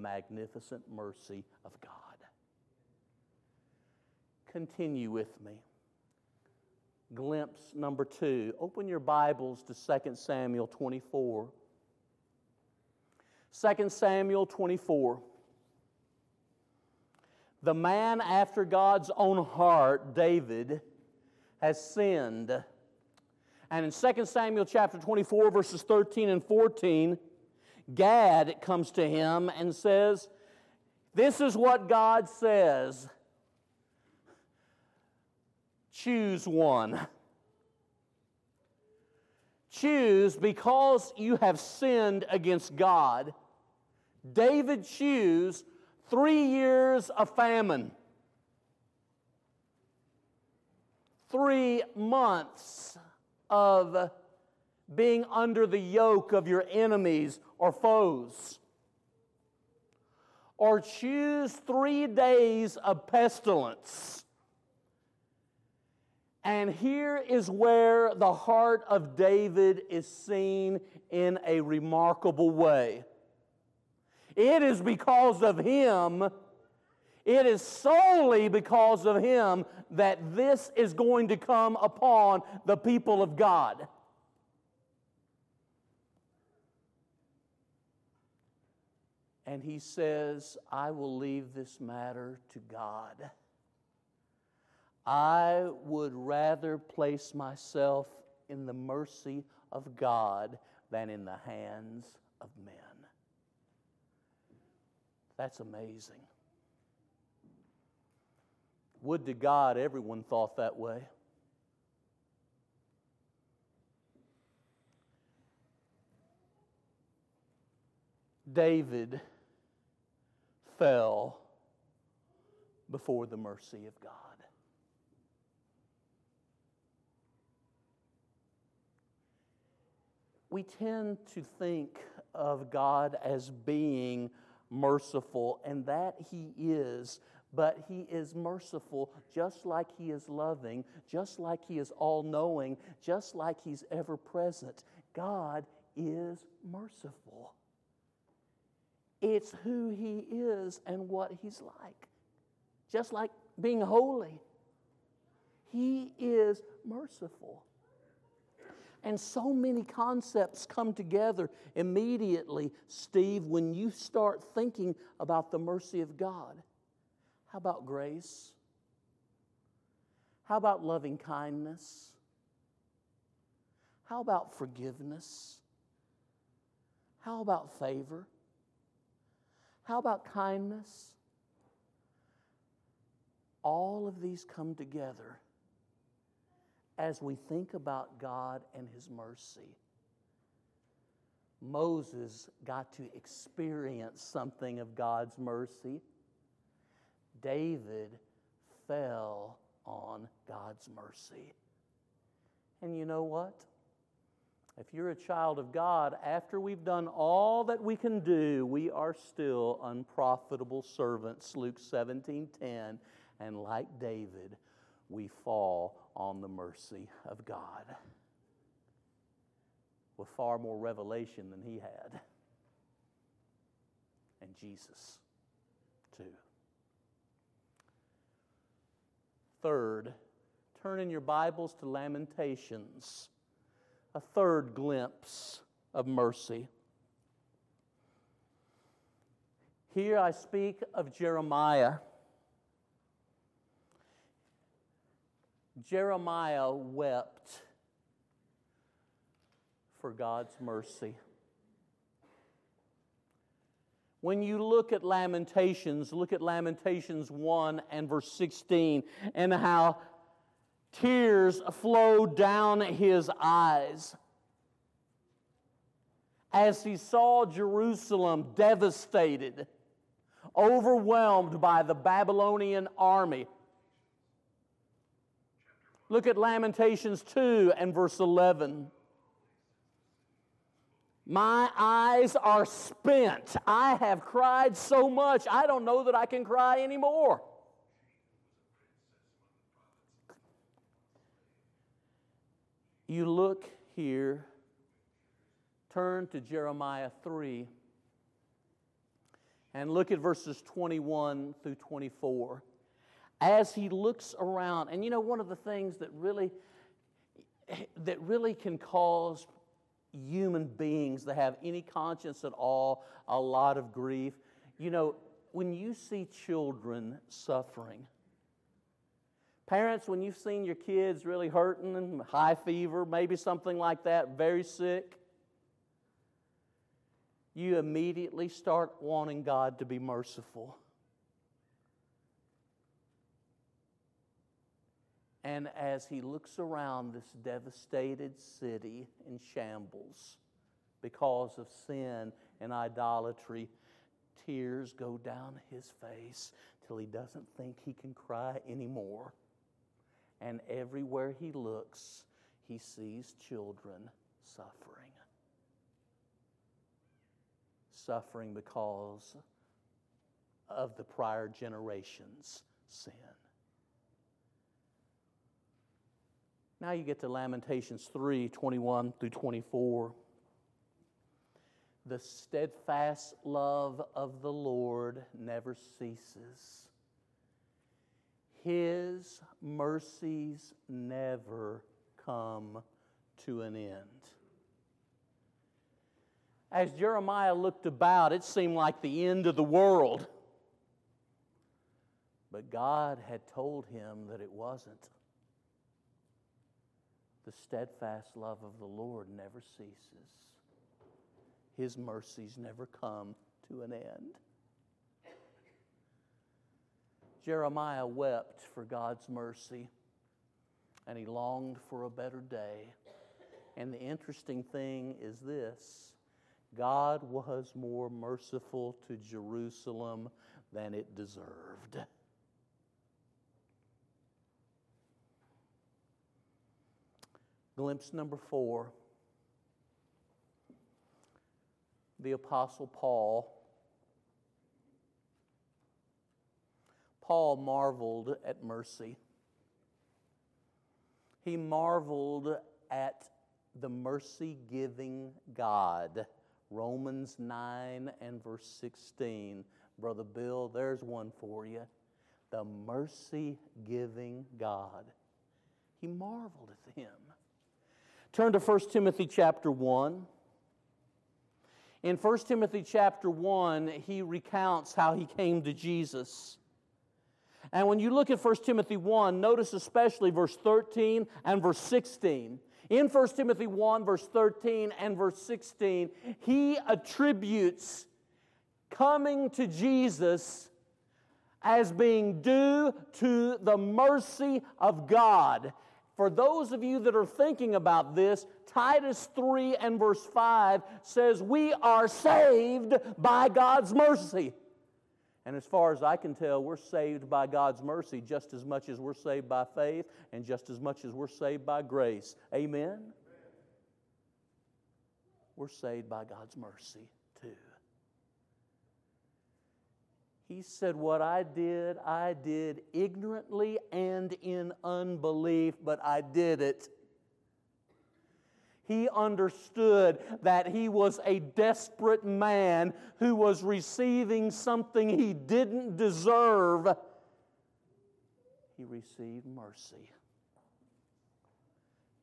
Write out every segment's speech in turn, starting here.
magnificent mercy of God. Continue with me. Glimpse number two. Open your Bibles to 2 Samuel 24. 2 Samuel 24. The man after God's own heart, David, has sinned. And in 2 Samuel chapter 24, verses 13 and 14, Gad comes to him and says, This is what God says choose one. Choose because you have sinned against God. David choose three years of famine, three months of being under the yoke of your enemies or foes. Or choose three days of pestilence. And here is where the heart of David is seen in a remarkable way. It is because of him, it is solely because of him that this is going to come upon the people of God. And he says, I will leave this matter to God. I would rather place myself in the mercy of God than in the hands of men. That's amazing. Would to God everyone thought that way. David fell before the mercy of God. We tend to think of God as being merciful, and that He is. But He is merciful just like He is loving, just like He is all knowing, just like He's ever present. God is merciful. It's who He is and what He's like. Just like being holy, He is merciful. And so many concepts come together immediately, Steve, when you start thinking about the mercy of God. How about grace? How about loving kindness? How about forgiveness? How about favor? How about kindness? All of these come together as we think about God and His mercy. Moses got to experience something of God's mercy. David fell on God's mercy. And you know what? If you're a child of God, after we've done all that we can do, we are still unprofitable servants. Luke 17 10. And like David, we fall on the mercy of God with far more revelation than he had. And Jesus, too. Third, turn in your Bibles to Lamentations a third glimpse of mercy. Here I speak of Jeremiah. Jeremiah wept for God's mercy. When you look at Lamentations, look at Lamentations 1 and verse 16, and how Tears flowed down his eyes as he saw Jerusalem devastated, overwhelmed by the Babylonian army. Look at Lamentations 2 and verse 11. My eyes are spent. I have cried so much, I don't know that I can cry anymore. You look here, turn to Jeremiah 3, And look at verses 21 through 24. As he looks around, and you know, one of the things that really that really can cause human beings that have any conscience at all a lot of grief. You know, when you see children suffering, parents, when you've seen your kids really hurting and high fever, maybe something like that, very sick, you immediately start wanting God to be merciful. And as he looks around this devastated city in shambles because of sin and idolatry, tears go down his face till he doesn't think he can cry anymore. And everywhere he looks, he sees children suffering suffering because of the prior generation's sin. Now you get to Lamentations 3 21 through 24. The steadfast love of the Lord never ceases. His mercies never come to an end. As Jeremiah looked about, it seemed like the end of the world. But God had told him that it wasn't. The steadfast love of the Lord never ceases, His mercies never come to an end. Jeremiah wept for God's mercy and he longed for a better day. And the interesting thing is this God was more merciful to Jerusalem than it deserved. Glimpse number four the Apostle Paul. Paul marveled at mercy. He marveled at the mercy giving God. Romans 9 and verse 16. Brother Bill, there's one for you. The mercy giving God. He marveled at him. Turn to 1 Timothy chapter 1. In 1 Timothy chapter 1, he recounts how he came to Jesus. And when you look at 1 Timothy 1, notice especially verse 13 and verse 16. In 1 Timothy 1, verse 13 and verse 16, he attributes coming to Jesus as being due to the mercy of God. For those of you that are thinking about this, Titus 3 and verse 5 says, We are saved by God's mercy. And as far as I can tell, we're saved by God's mercy just as much as we're saved by faith and just as much as we're saved by grace. Amen? We're saved by God's mercy too. He said, What I did, I did ignorantly and in unbelief, but I did it he understood that he was a desperate man who was receiving something he didn't deserve. He received mercy.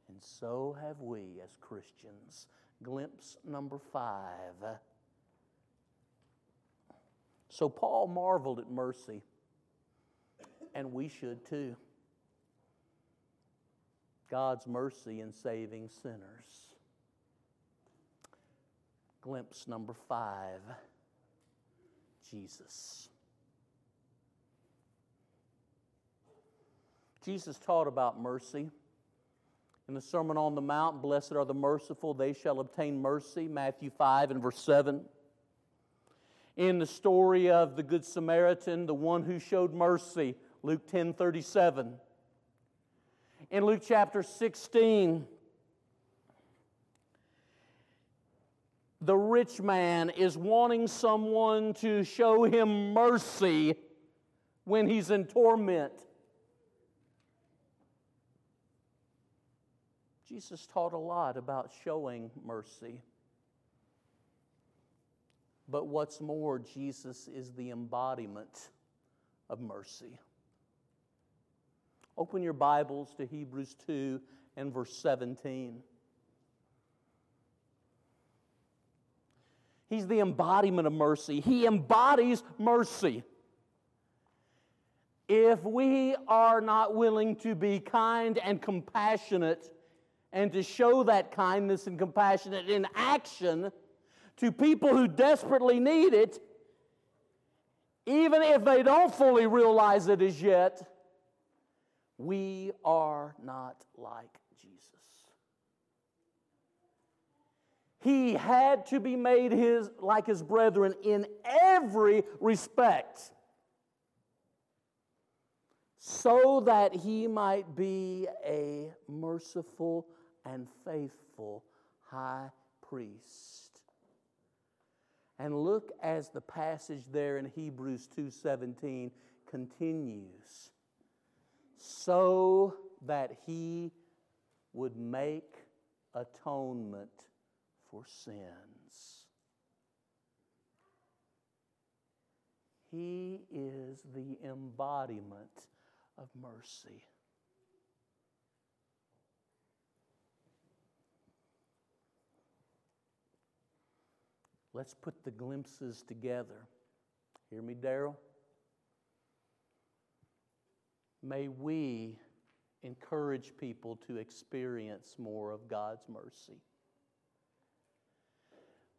And so have we as Christians. Glimpse number five. So Paul marveled at mercy, and we should too. God's mercy in saving sinners. Glimpse number five Jesus. Jesus taught about mercy. In the Sermon on the Mount, blessed are the merciful, they shall obtain mercy, Matthew 5 and verse 7. In the story of the Good Samaritan, the one who showed mercy, Luke 10 37 in Luke chapter 16. The rich man is wanting someone to show him mercy when he's in torment. Jesus taught a lot about showing mercy. But what's more, Jesus is the embodiment of mercy. Open your Bibles to Hebrews 2 and verse 17. He's the embodiment of mercy. He embodies mercy. If we are not willing to be kind and compassionate and to show that kindness and compassion in action to people who desperately need it, even if they don't fully realize it as yet, we are not like Jesus. He had to be made his, like his brethren in every respect so that he might be a merciful and faithful high priest. And look as the passage there in Hebrews 2:17 continues. So that he would make atonement for sins. He is the embodiment of mercy. Let's put the glimpses together. Hear me, Daryl? May we encourage people to experience more of God's mercy.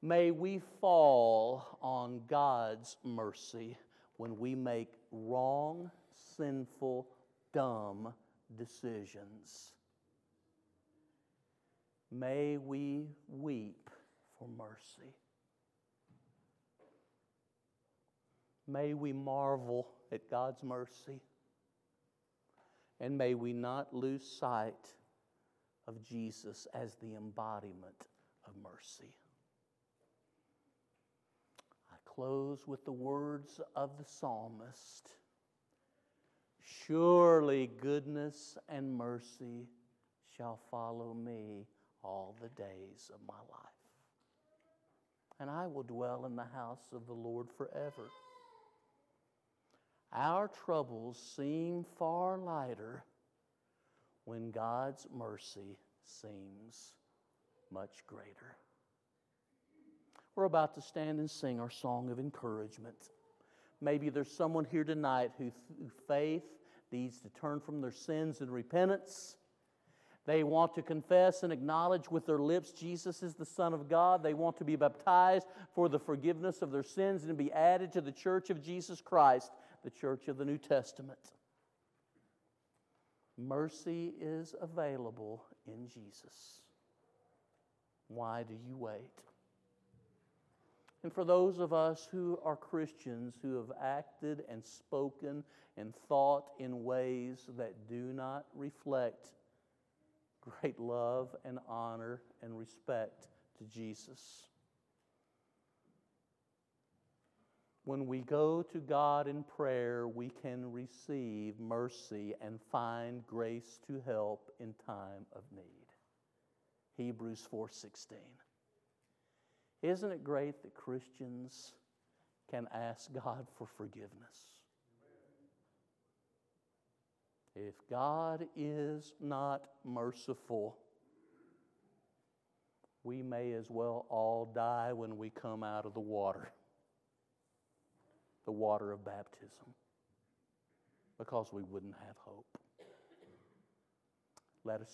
May we fall on God's mercy when we make wrong, sinful, dumb decisions. May we weep for mercy. May we marvel at God's mercy. And may we not lose sight of Jesus as the embodiment of mercy. I close with the words of the psalmist Surely goodness and mercy shall follow me all the days of my life. And I will dwell in the house of the Lord forever. Our troubles seem far lighter when God's mercy seems much greater. We're about to stand and sing our song of encouragement. Maybe there's someone here tonight who, through faith, needs to turn from their sins in repentance. They want to confess and acknowledge with their lips Jesus is the Son of God. They want to be baptized for the forgiveness of their sins and be added to the church of Jesus Christ the church of the New Testament. Mercy is available in Jesus. Why do you wait? And for those of us who are Christians who have acted and spoken and thought in ways that do not reflect great love and honor and respect to Jesus, when we go to God in prayer, we can receive mercy and find grace to help in time of need. Hebrews 4:16. Isn't it great that Christians can ask God for forgiveness? If God is not merciful, we may as well all die when we come out of the water the water of baptism because we wouldn't have hope. Let us